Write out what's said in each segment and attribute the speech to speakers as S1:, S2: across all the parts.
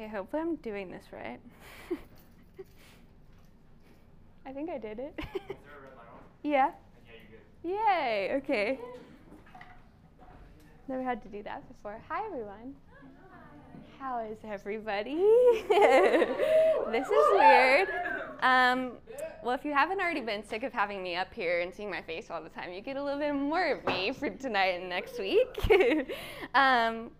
S1: Okay, hopefully I'm doing this right. I think I did it.
S2: Is there a red light on?
S1: yeah.
S2: Yeah, you're good.
S1: Yay, okay. Never had to do that before. Hi, everyone. How is everybody? this is weird. Um, well, if you haven't already been sick of having me up here and seeing my face all the time, you get a little bit more of me for tonight and next week. um,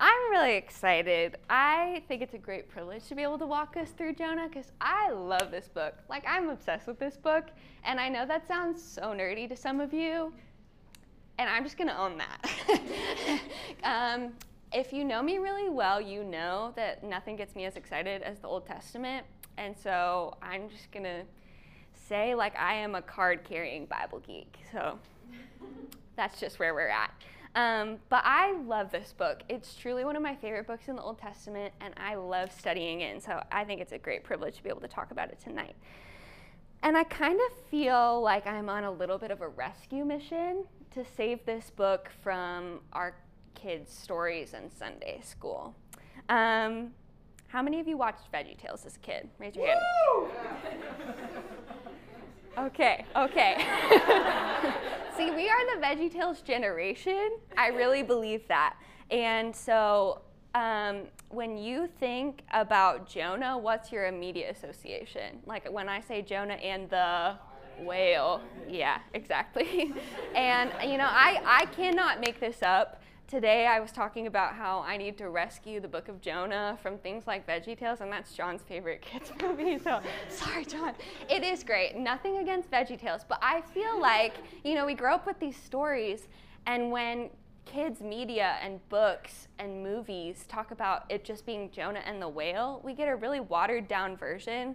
S1: I'm really excited. I think it's a great privilege to be able to walk us through Jonah because I love this book. Like, I'm obsessed with this book, and I know that sounds so nerdy to some of you, and I'm just going to own that. um, if you know me really well, you know that nothing gets me as excited as the Old Testament, and so I'm just going to say, like, I am a card carrying Bible geek. So that's just where we're at. Um, but I love this book. It's truly one of my favorite books in the Old Testament, and I love studying it. And so I think it's a great privilege to be able to talk about it tonight. And I kind of feel like I'm on a little bit of a rescue mission to save this book from our kids' stories in Sunday school. Um, how many of you watched VeggieTales as a kid? Raise your hand. Okay, okay. See, we are the VeggieTales generation. I really believe that. And so um, when you think about Jonah, what's your immediate association? Like when I say Jonah and the whale, yeah, exactly. and you know, I, I cannot make this up. Today I was talking about how I need to rescue the book of Jonah from things like VeggieTales, and that's John's favorite kids movie. So sorry, John. It is great. Nothing against VeggieTales, but I feel like you know we grow up with these stories, and when kids media and books and movies talk about it just being Jonah and the whale, we get a really watered down version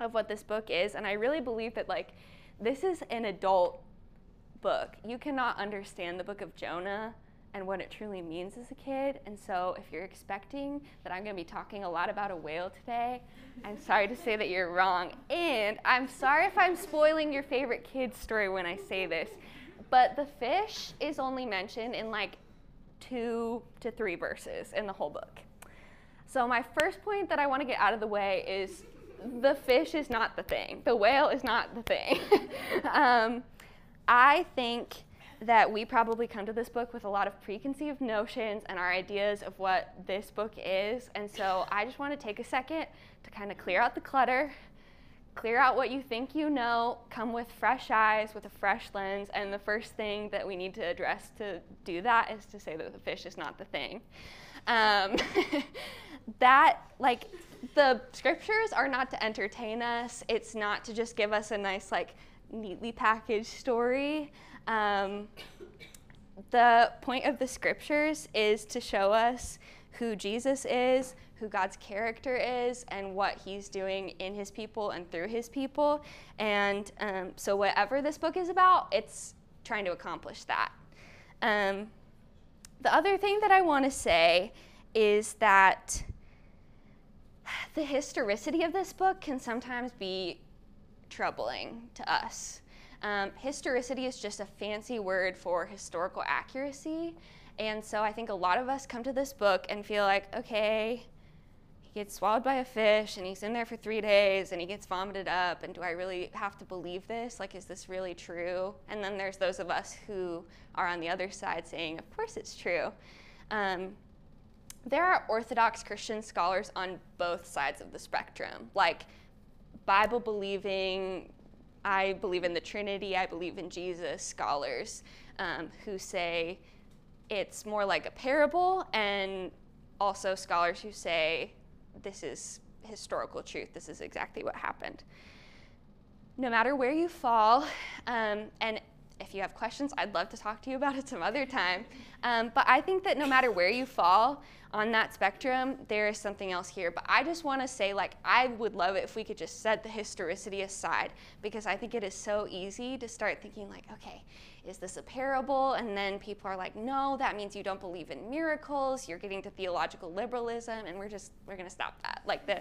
S1: of what this book is, and I really believe that like this is an adult book. You cannot understand the book of Jonah and what it truly means as a kid. And so, if you're expecting that I'm going to be talking a lot about a whale today, I'm sorry to say that you're wrong. And I'm sorry if I'm spoiling your favorite kid's story when I say this, but the fish is only mentioned in like two to three verses in the whole book. So, my first point that I want to get out of the way is the fish is not the thing, the whale is not the thing. um, I think that we probably come to this book with a lot of preconceived notions and our ideas of what this book is. And so I just want to take a second to kind of clear out the clutter, clear out what you think you know, come with fresh eyes, with a fresh lens. And the first thing that we need to address to do that is to say that the fish is not the thing. Um, that, like, the scriptures are not to entertain us, it's not to just give us a nice, like, neatly packaged story. Um, the point of the scriptures is to show us who Jesus is, who God's character is, and what he's doing in his people and through his people. And um, so, whatever this book is about, it's trying to accomplish that. Um, the other thing that I want to say is that the historicity of this book can sometimes be troubling to us. Um, historicity is just a fancy word for historical accuracy. And so I think a lot of us come to this book and feel like, okay, he gets swallowed by a fish and he's in there for three days and he gets vomited up. And do I really have to believe this? Like, is this really true? And then there's those of us who are on the other side saying, of course it's true. Um, there are Orthodox Christian scholars on both sides of the spectrum, like Bible believing, I believe in the Trinity, I believe in Jesus scholars um, who say it's more like a parable, and also scholars who say this is historical truth, this is exactly what happened. No matter where you fall, um, and if you have questions, I'd love to talk to you about it some other time. Um, but I think that no matter where you fall on that spectrum, there is something else here. But I just want to say, like, I would love it if we could just set the historicity aside because I think it is so easy to start thinking, like, okay, is this a parable? And then people are like, no, that means you don't believe in miracles. You're getting to theological liberalism, and we're just we're gonna stop that. Like the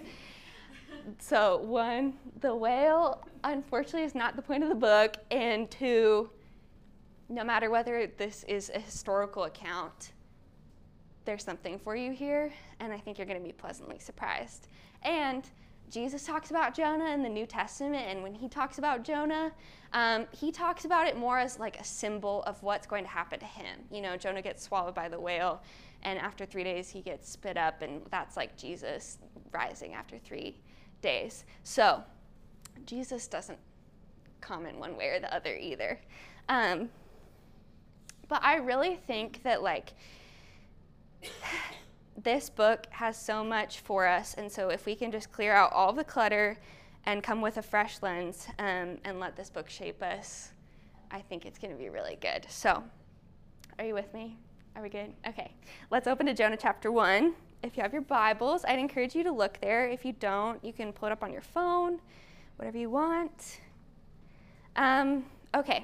S1: so one, the whale, unfortunately, is not the point of the book, and two no matter whether this is a historical account, there's something for you here, and I think you're going to be pleasantly surprised. And Jesus talks about Jonah in the New Testament, and when he talks about Jonah, um, he talks about it more as like a symbol of what's going to happen to him. You know, Jonah gets swallowed by the whale, and after three days he gets spit up, and that's like Jesus rising after three days. So, Jesus doesn't comment one way or the other either. Um, but I really think that like this book has so much for us, and so if we can just clear out all the clutter and come with a fresh lens um, and let this book shape us, I think it's going to be really good. So, are you with me? Are we good? Okay. Let's open to Jonah chapter 1. If you have your Bibles, I'd encourage you to look there. If you don't, you can pull it up on your phone, whatever you want. Um, okay.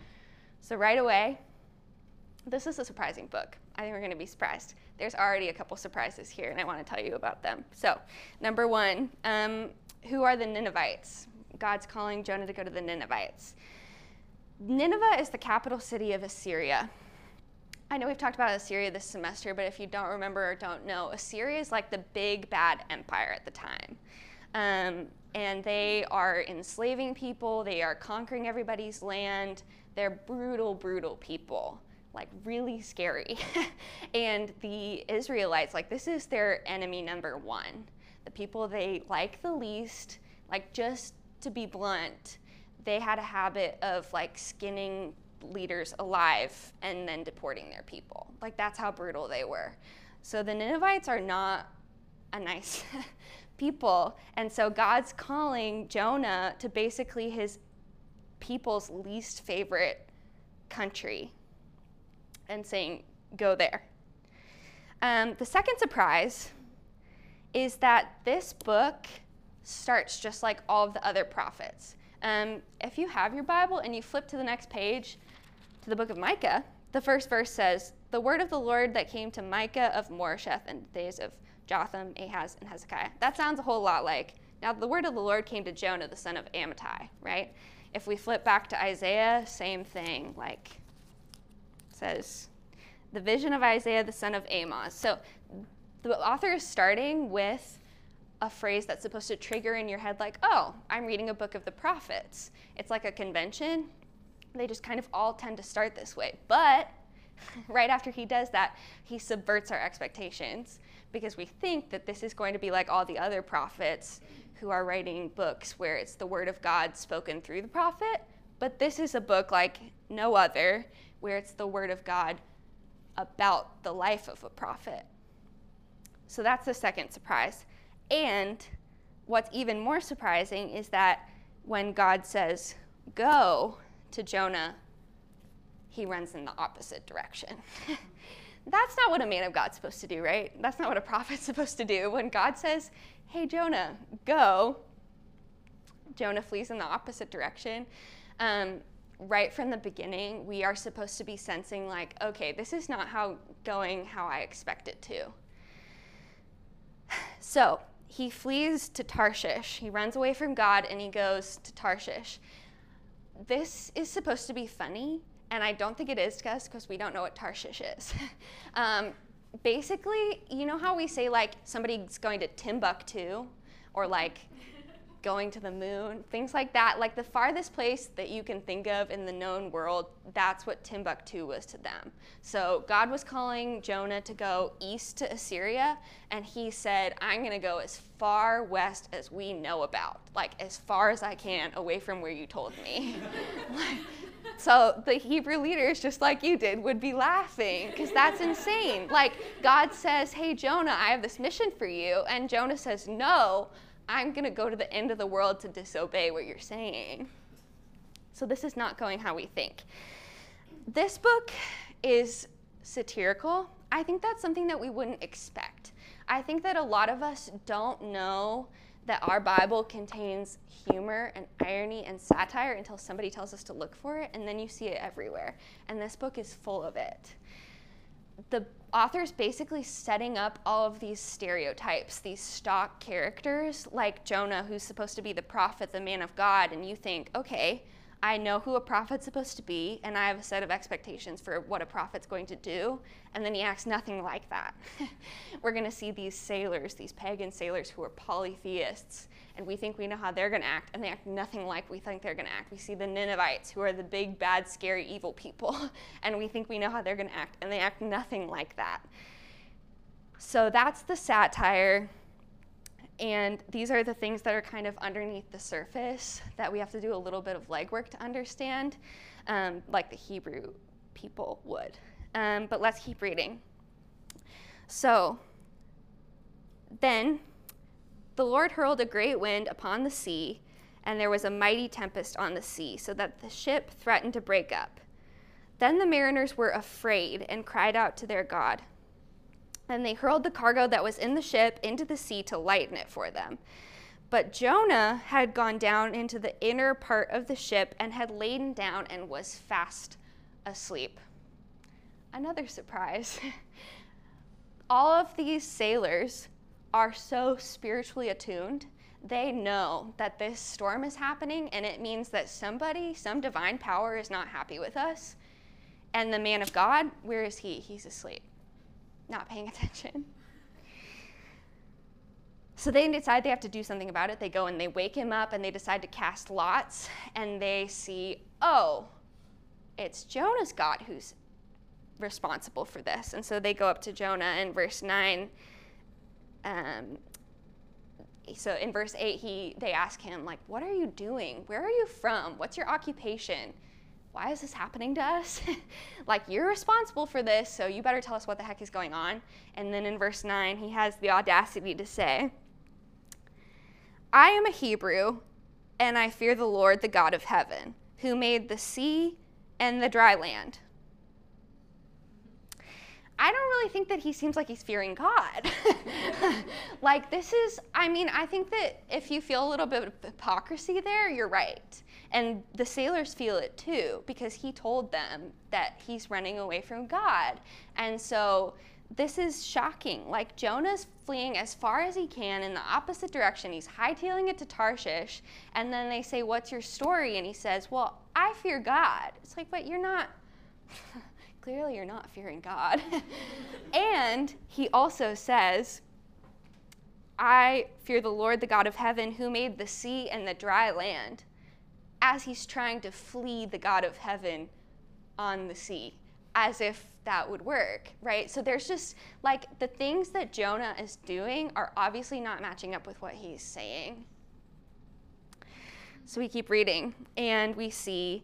S1: So right away, this is a surprising book. I think we're going to be surprised. There's already a couple surprises here, and I want to tell you about them. So, number one, um, who are the Ninevites? God's calling Jonah to go to the Ninevites. Nineveh is the capital city of Assyria. I know we've talked about Assyria this semester, but if you don't remember or don't know, Assyria is like the big bad empire at the time. Um, and they are enslaving people, they are conquering everybody's land. They're brutal, brutal people, like really scary. and the Israelites, like, this is their enemy number one. The people they like the least, like, just to be blunt, they had a habit of like skinning leaders alive and then deporting their people. Like that's how brutal they were. So the Ninevites are not a nice people. And so God's calling Jonah to basically his people's least favorite country and saying, go there. Um, the second surprise is that this book starts just like all of the other prophets. Um, if you have your Bible and you flip to the next page to the book of Micah, the first verse says, The word of the Lord that came to Micah of Moresheth in the days of Jotham, Ahaz, and Hezekiah. That sounds a whole lot like, now the word of the Lord came to Jonah, the son of Amittai, right? If we flip back to Isaiah, same thing, like, says, the vision of Isaiah, the son of Amos. So the author is starting with a phrase that's supposed to trigger in your head, like, oh, I'm reading a book of the prophets. It's like a convention. They just kind of all tend to start this way. But right after he does that, he subverts our expectations because we think that this is going to be like all the other prophets who are writing books where it's the word of God spoken through the prophet. But this is a book like no other where it's the word of God about the life of a prophet. So that's the second surprise. And what's even more surprising is that when God says, go to Jonah, he runs in the opposite direction. That's not what a man of God's supposed to do, right? That's not what a prophet's supposed to do. When God says, hey, Jonah, go, Jonah flees in the opposite direction. Um, right from the beginning, we are supposed to be sensing, like, okay, this is not how going how I expect it to. So, he flees to Tarshish. He runs away from God and he goes to Tarshish. This is supposed to be funny, and I don't think it is to us because we don't know what Tarshish is. um, basically, you know how we say like somebody's going to Timbuktu or like going to the moon, things like that. Like the farthest place that you can think of in the known world, that's what Timbuktu was to them. So God was calling Jonah to go east to Assyria, and he said, I'm going to go as far west as we know about, like as far as I can away from where you told me. so the Hebrew leaders, just like you did, would be laughing because that's insane. Like God says, Hey, Jonah, I have this mission for you. And Jonah says, No. I'm going to go to the end of the world to disobey what you're saying. So this is not going how we think. This book is satirical. I think that's something that we wouldn't expect. I think that a lot of us don't know that our Bible contains humor and irony and satire until somebody tells us to look for it, and then you see it everywhere. And this book is full of it. The author's basically setting up all of these stereotypes, these stock characters, like Jonah, who's supposed to be the prophet, the man of God, and you think, okay, I know who a prophet's supposed to be, and I have a set of expectations for what a prophet's going to do, and then he acts nothing like that. We're going to see these sailors, these pagan sailors who are polytheists, and we think we know how they're going to act, and they act nothing like we think they're going to act. We see the Ninevites, who are the big, bad, scary, evil people, and we think we know how they're going to act, and they act nothing like that. So that's the satire and these are the things that are kind of underneath the surface that we have to do a little bit of legwork to understand, um, like the Hebrew people would. Um, but let's keep reading. So, then the Lord hurled a great wind upon the sea, and there was a mighty tempest on the sea, so that the ship threatened to break up. Then the mariners were afraid and cried out to their God. And they hurled the cargo that was in the ship into the sea to lighten it for them. But Jonah had gone down into the inner part of the ship and had lain down and was fast asleep. Another surprise. All of these sailors are so spiritually attuned. They know that this storm is happening and it means that somebody, some divine power, is not happy with us. And the man of God, where is he? He's asleep not paying attention. So they decide they have to do something about it. They go and they wake him up and they decide to cast lots and they see, oh, it's Jonah's God who's responsible for this. And so they go up to Jonah in verse 9. Um, so in verse 8, he, they ask him, like, what are you doing? Where are you from? What's your occupation? Why is this happening to us? like, you're responsible for this, so you better tell us what the heck is going on. And then in verse 9, he has the audacity to say, I am a Hebrew, and I fear the Lord, the God of heaven, who made the sea and the dry land. I don't really think that he seems like he's fearing God. like, this is, I mean, I think that if you feel a little bit of hypocrisy there, you're right. And the sailors feel it too, because he told them that he's running away from God. And so this is shocking. Like, Jonah's fleeing as far as he can in the opposite direction. He's hightailing it to Tarshish. And then they say, What's your story? And he says, Well, I fear God. It's like, But you're not. clearly you're not fearing God. and he also says, I fear the Lord, the God of heaven, who made the sea and the dry land, as he's trying to flee the God of heaven on the sea, as if that would work, right? So there's just like the things that Jonah is doing are obviously not matching up with what he's saying. So we keep reading, and we see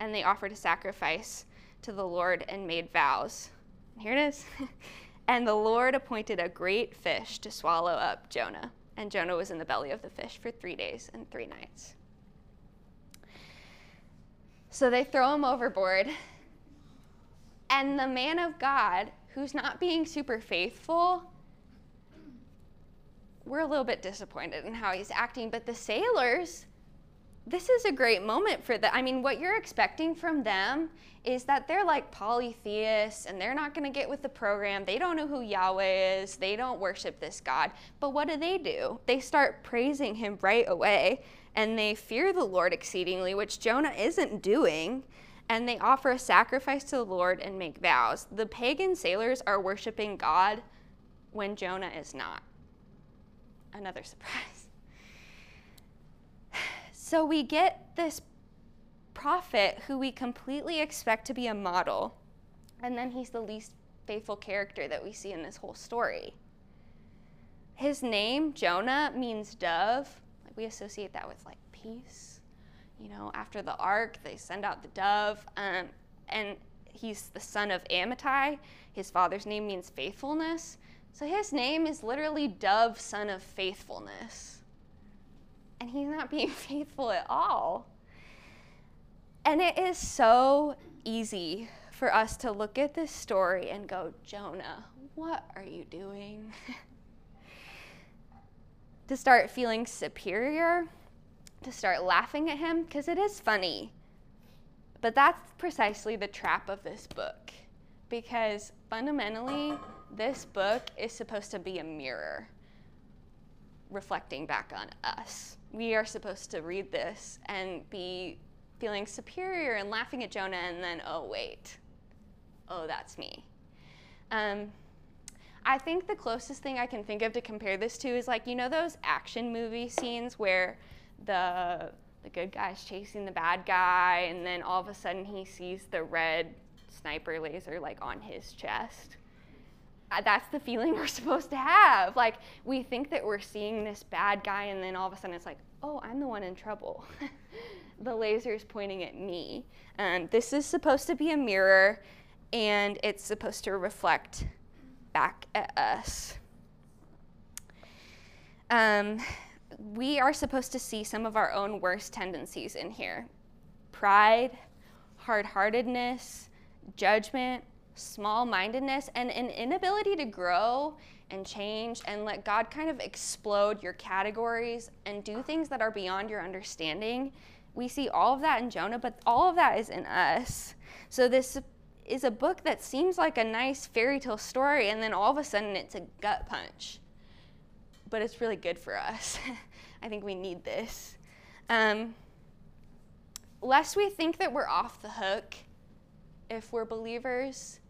S1: and they offered a sacrifice to the Lord and made vows. Here it is. and the Lord appointed a great fish to swallow up Jonah. And Jonah was in the belly of the fish for three days and three nights. So they throw him overboard. And the man of God, who's not being super faithful, we're a little bit disappointed in how he's acting. But the sailors, this is a great moment for them. I mean, what you're expecting from them is that they're like polytheists and they're not going to get with the program. They don't know who Yahweh is. They don't worship this God. But what do they do? They start praising him right away and they fear the Lord exceedingly, which Jonah isn't doing. And they offer a sacrifice to the Lord and make vows. The pagan sailors are worshiping God when Jonah is not. Another surprise. So we get this prophet who we completely expect to be a model, and then he's the least faithful character that we see in this whole story. His name, Jonah, means dove. Like we associate that with like peace. You know, after the ark, they send out the dove. Um, and he's the son of Amittai. His father's name means faithfulness. So his name is literally Dove, son of faithfulness. And he's not being faithful at all. And it is so easy for us to look at this story and go, Jonah, what are you doing? to start feeling superior, to start laughing at him, because it is funny. But that's precisely the trap of this book. Because fundamentally, this book is supposed to be a mirror reflecting back on us. We are supposed to read this and be feeling superior and laughing at Jonah, and then, oh, wait, oh, that's me. Um, I think the closest thing I can think of to compare this to is like, you know, those action movie scenes where the the good guy's chasing the bad guy, and then all of a sudden he sees the red sniper laser like on his chest. Uh, that's the feeling we're supposed to have. Like, we think that we're seeing this bad guy, and then all of a sudden it's like, oh, I'm the one in trouble. the laser is pointing at me. Um, this is supposed to be a mirror, and it's supposed to reflect back at us. Um, we are supposed to see some of our own worst tendencies in here pride, hard heartedness, judgment, small mindedness, and an inability to grow and change and let God kind of explode your categories and do things that are beyond your understanding we see all of that in Jonah, but all of that is in us. So this is a book that seems like a nice fairy tale story, and then all of a sudden it's a gut punch. But it's really good for us. I think we need this. Um, lest we think that we're off the hook if we're believers,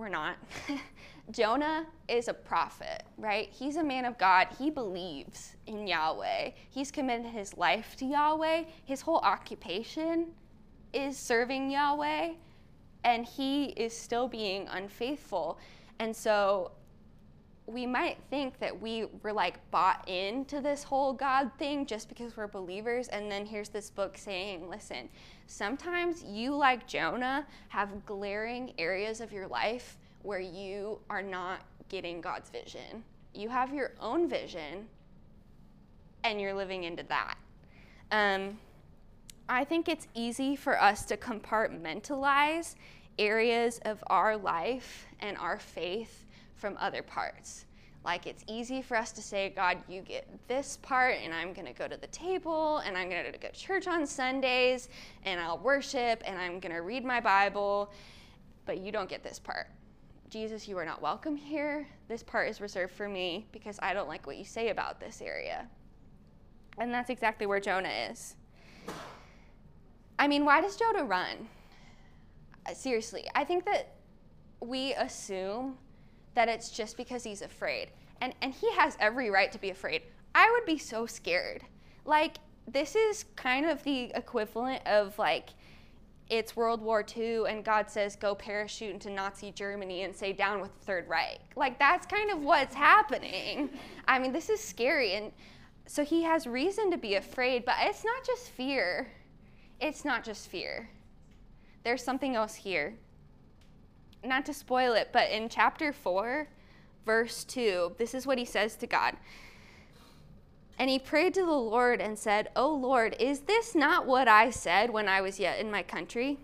S1: we're not. Jonah is a prophet, right? He's a man of God. He believes in Yahweh. He's committed his life to Yahweh. His whole occupation is serving Yahweh, and he is still being unfaithful. And so we might think that we were like bought into this whole God thing just because we're believers. And then here's this book saying, listen, sometimes you, like Jonah, have glaring areas of your life where you are not getting God's vision. You have your own vision and you're living into that. Um, I think it's easy for us to compartmentalize areas of our life and our faith from other parts. Like it's easy for us to say, God, you get this part, and I'm going to go to the table, and I'm going to go to church on Sundays, and I'll worship, and I'm going to read my Bible, but you don't get this part. Jesus, you are not welcome here. This part is reserved for me because I don't like what you say about this area. And that's exactly where Jonah is. I mean, why does Jonah run? Uh, seriously, I think that we assume that it's just because he's afraid. And, and he has every right to be afraid. I would be so scared. Like, this is kind of the equivalent of like it's World War II and God says go parachute into Nazi Germany and say down with the Third Reich. Like that's kind of what's happening. I mean, this is scary. And so he has reason to be afraid, but it's not just fear. It's not just fear. There's something else here. Not to spoil it, but in chapter 4, verse 2, this is what he says to God. And he prayed to the Lord and said, O Lord, is this not what I said when I was yet in my country?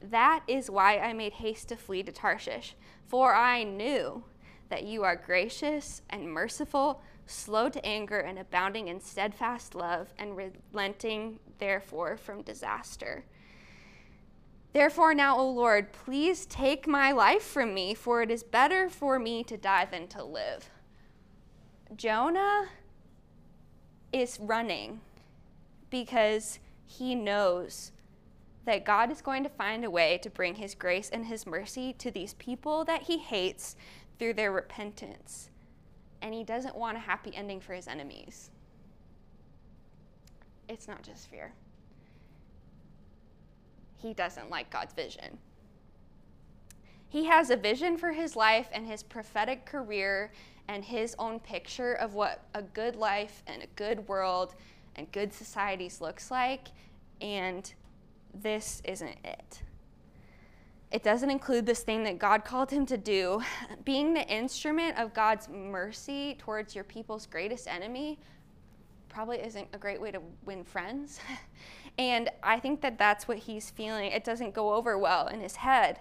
S1: That is why I made haste to flee to Tarshish, for I knew that you are gracious and merciful, slow to anger, and abounding in steadfast love, and relenting, therefore, from disaster. Therefore, now, O Lord, please take my life from me, for it is better for me to die than to live. Jonah is running because he knows that God is going to find a way to bring his grace and his mercy to these people that he hates through their repentance. And he doesn't want a happy ending for his enemies. It's not just fear. He doesn't like God's vision. He has a vision for his life and his prophetic career and his own picture of what a good life and a good world and good societies looks like. And this isn't it. It doesn't include this thing that God called him to do. Being the instrument of God's mercy towards your people's greatest enemy probably isn't a great way to win friends. and I think that that's what he's feeling. It doesn't go over well in his head.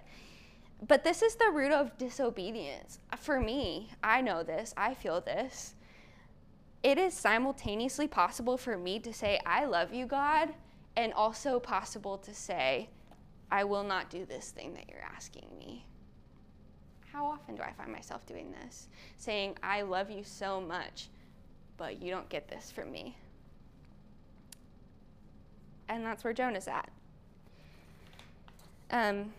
S1: But this is the root of disobedience. For me, I know this, I feel this. It is simultaneously possible for me to say, I love you, God, and also possible to say, I will not do this thing that you're asking me. How often do I find myself doing this? Saying, I love you so much, but you don't get this from me. And that's where Jonah's at. Um,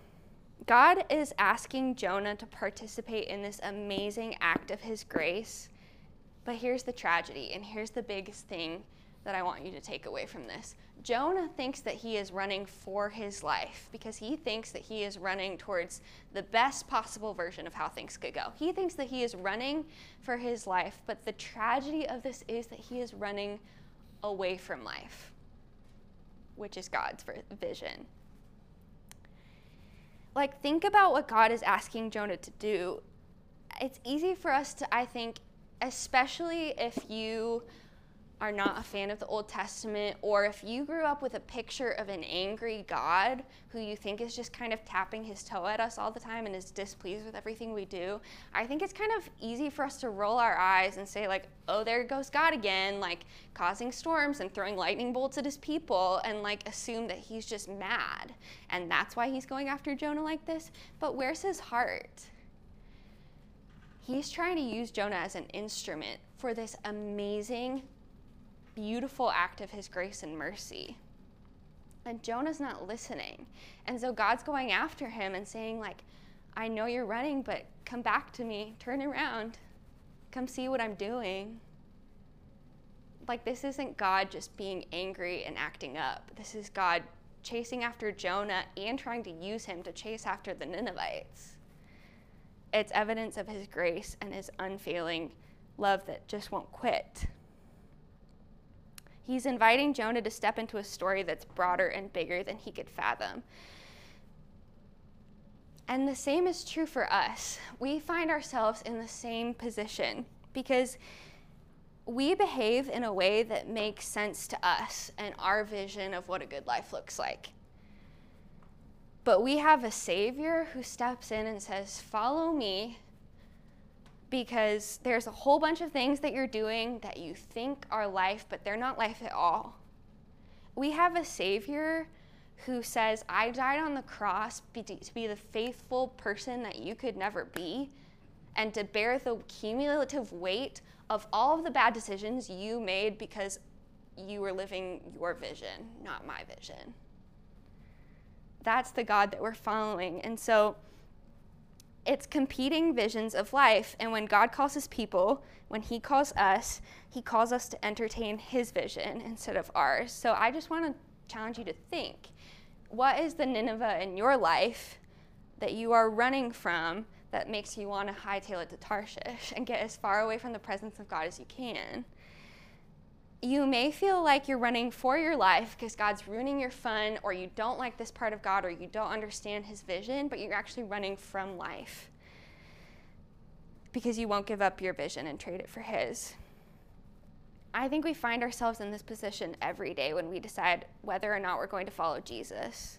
S1: God is asking Jonah to participate in this amazing act of his grace. But here's the tragedy, and here's the biggest thing that I want you to take away from this. Jonah thinks that he is running for his life because he thinks that he is running towards the best possible version of how things could go. He thinks that he is running for his life, but the tragedy of this is that he is running away from life, which is God's vision. Like, think about what God is asking Jonah to do. It's easy for us to, I think, especially if you are not a fan of the Old Testament, or if you grew up with a picture of an angry God who you think is just kind of tapping his toe at us all the time and is displeased with everything we do, I think it's kind of easy for us to roll our eyes and say, like, oh, there goes God again, like causing storms and throwing lightning bolts at his people, and like assume that he's just mad. And that's why he's going after Jonah like this. But where's his heart? He's trying to use Jonah as an instrument for this amazing beautiful act of his grace and mercy. And Jonah's not listening. And so God's going after him and saying, like, I know you're running, but come back to me, turn around, come see what I'm doing. Like, this isn't God just being angry and acting up. This is God chasing after Jonah and trying to use him to chase after the Ninevites. It's evidence of his grace and his unfailing love that just won't quit. He's inviting Jonah to step into a story that's broader and bigger than he could fathom. And the same is true for us. We find ourselves in the same position because we behave in a way that makes sense to us and our vision of what a good life looks like. But we have a Savior who steps in and says, Follow me, because there's a whole bunch of things that you're doing that you think are life, but they're not life at all. We have a Savior who says, I died on the cross to be the faithful person that you could never be, and to bear the cumulative weight of all of the bad decisions you made because you were living your vision, not my vision. That's the God that we're following. And so, it's competing visions of life. And when God calls his people, when he calls us, he calls us to entertain his vision instead of ours. So I just want to challenge you to think what is the Nineveh in your life that you are running from that makes you want to hightail it to Tarshish and get as far away from the presence of God as you can? You may feel like you're running for your life because God's ruining your fun, or you don't like this part of God, or you don't understand His vision, but you're actually running from life because you won't give up your vision and trade it for His. I think we find ourselves in this position every day when we decide whether or not we're going to follow Jesus.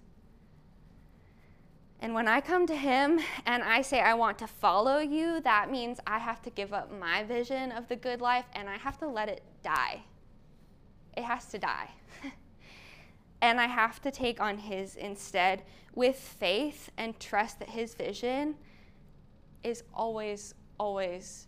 S1: And when I come to Him and I say, I want to follow you, that means I have to give up my vision of the good life and I have to let it die. It has to die. and I have to take on His instead with faith and trust that His vision is always, always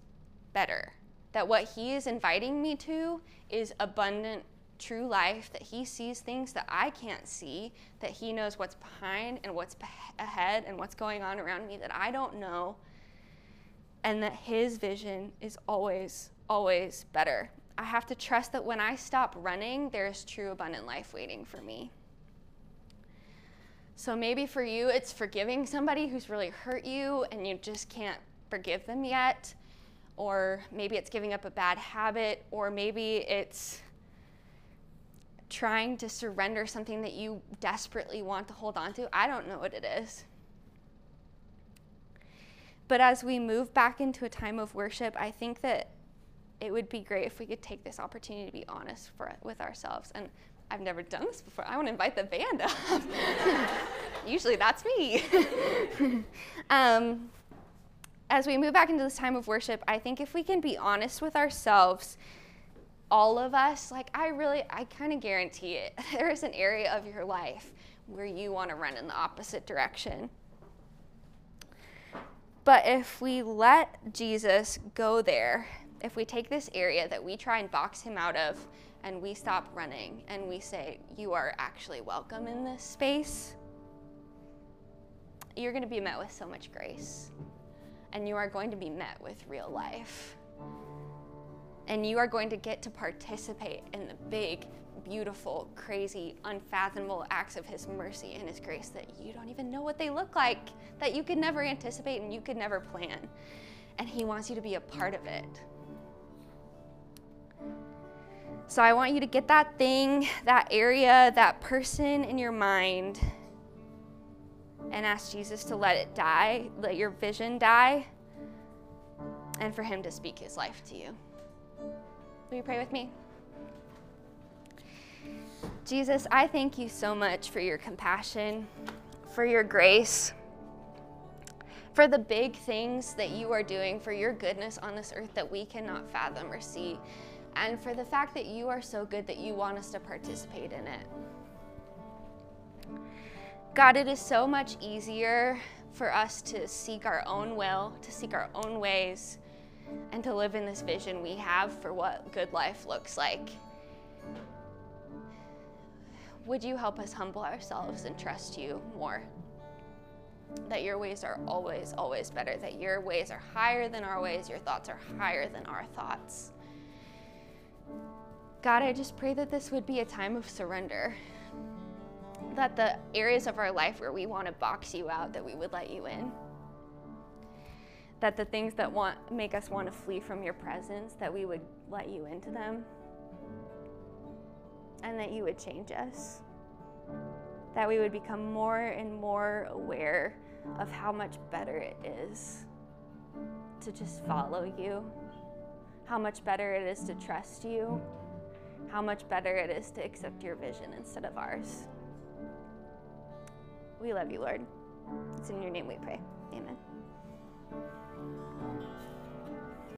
S1: better. That what He is inviting me to is abundant true life, that he sees things that I can't see, that he knows what's behind and what's ahead and what's going on around me that I don't know, and that his vision is always, always better. I have to trust that when I stop running, there is true abundant life waiting for me. So maybe for you, it's forgiving somebody who's really hurt you and you just can't forgive them yet. Or maybe it's giving up a bad habit, or maybe it's trying to surrender something that you desperately want to hold on to. I don't know what it is. But as we move back into a time of worship, I think that it would be great if we could take this opportunity to be honest for, with ourselves. And I've never done this before. I want to invite the band up. Usually that's me. um, as we move back into this time of worship, I think if we can be honest with ourselves all of us, like I really, I kind of guarantee it, there is an area of your life where you want to run in the opposite direction. But if we let Jesus go there, if we take this area that we try and box him out of and we stop running and we say, You are actually welcome in this space, you're going to be met with so much grace. And you are going to be met with real life and you are going to get to participate in the big, beautiful, crazy, unfathomable acts of His mercy and His grace that you don't even know what they look like, that you could never anticipate and you could never plan. And He wants you to be a part of it. So I want you to get that thing, that area, that person in your mind, and ask Jesus to let it die, let your vision die, and for Him to speak His life to you. Will you pray with me? Jesus, I thank you so much for your compassion, for your grace, for the big things that you are doing, for your goodness on this earth that we cannot fathom or see, and for the fact that you are so good that you want us to participate in it. God, it is so much easier for us to seek our own will, to seek our own ways and to live in this vision we have for what good life looks like. Would you help us humble ourselves and trust you more? That your ways are always, always better, that your ways are higher than our ways, your thoughts are higher than our thoughts. God, I just pray that this would be a time of surrender. That the areas of our life where we want to box you out, that we would let you in. That the things that want make us want to flee from your presence that we would let you into them. And that you would change us. That we would become more and more aware of how much better it is to just follow you. How much better it is to trust you how much better it is to accept your vision instead of ours. We love you lord. It's in your name we pray. Amen.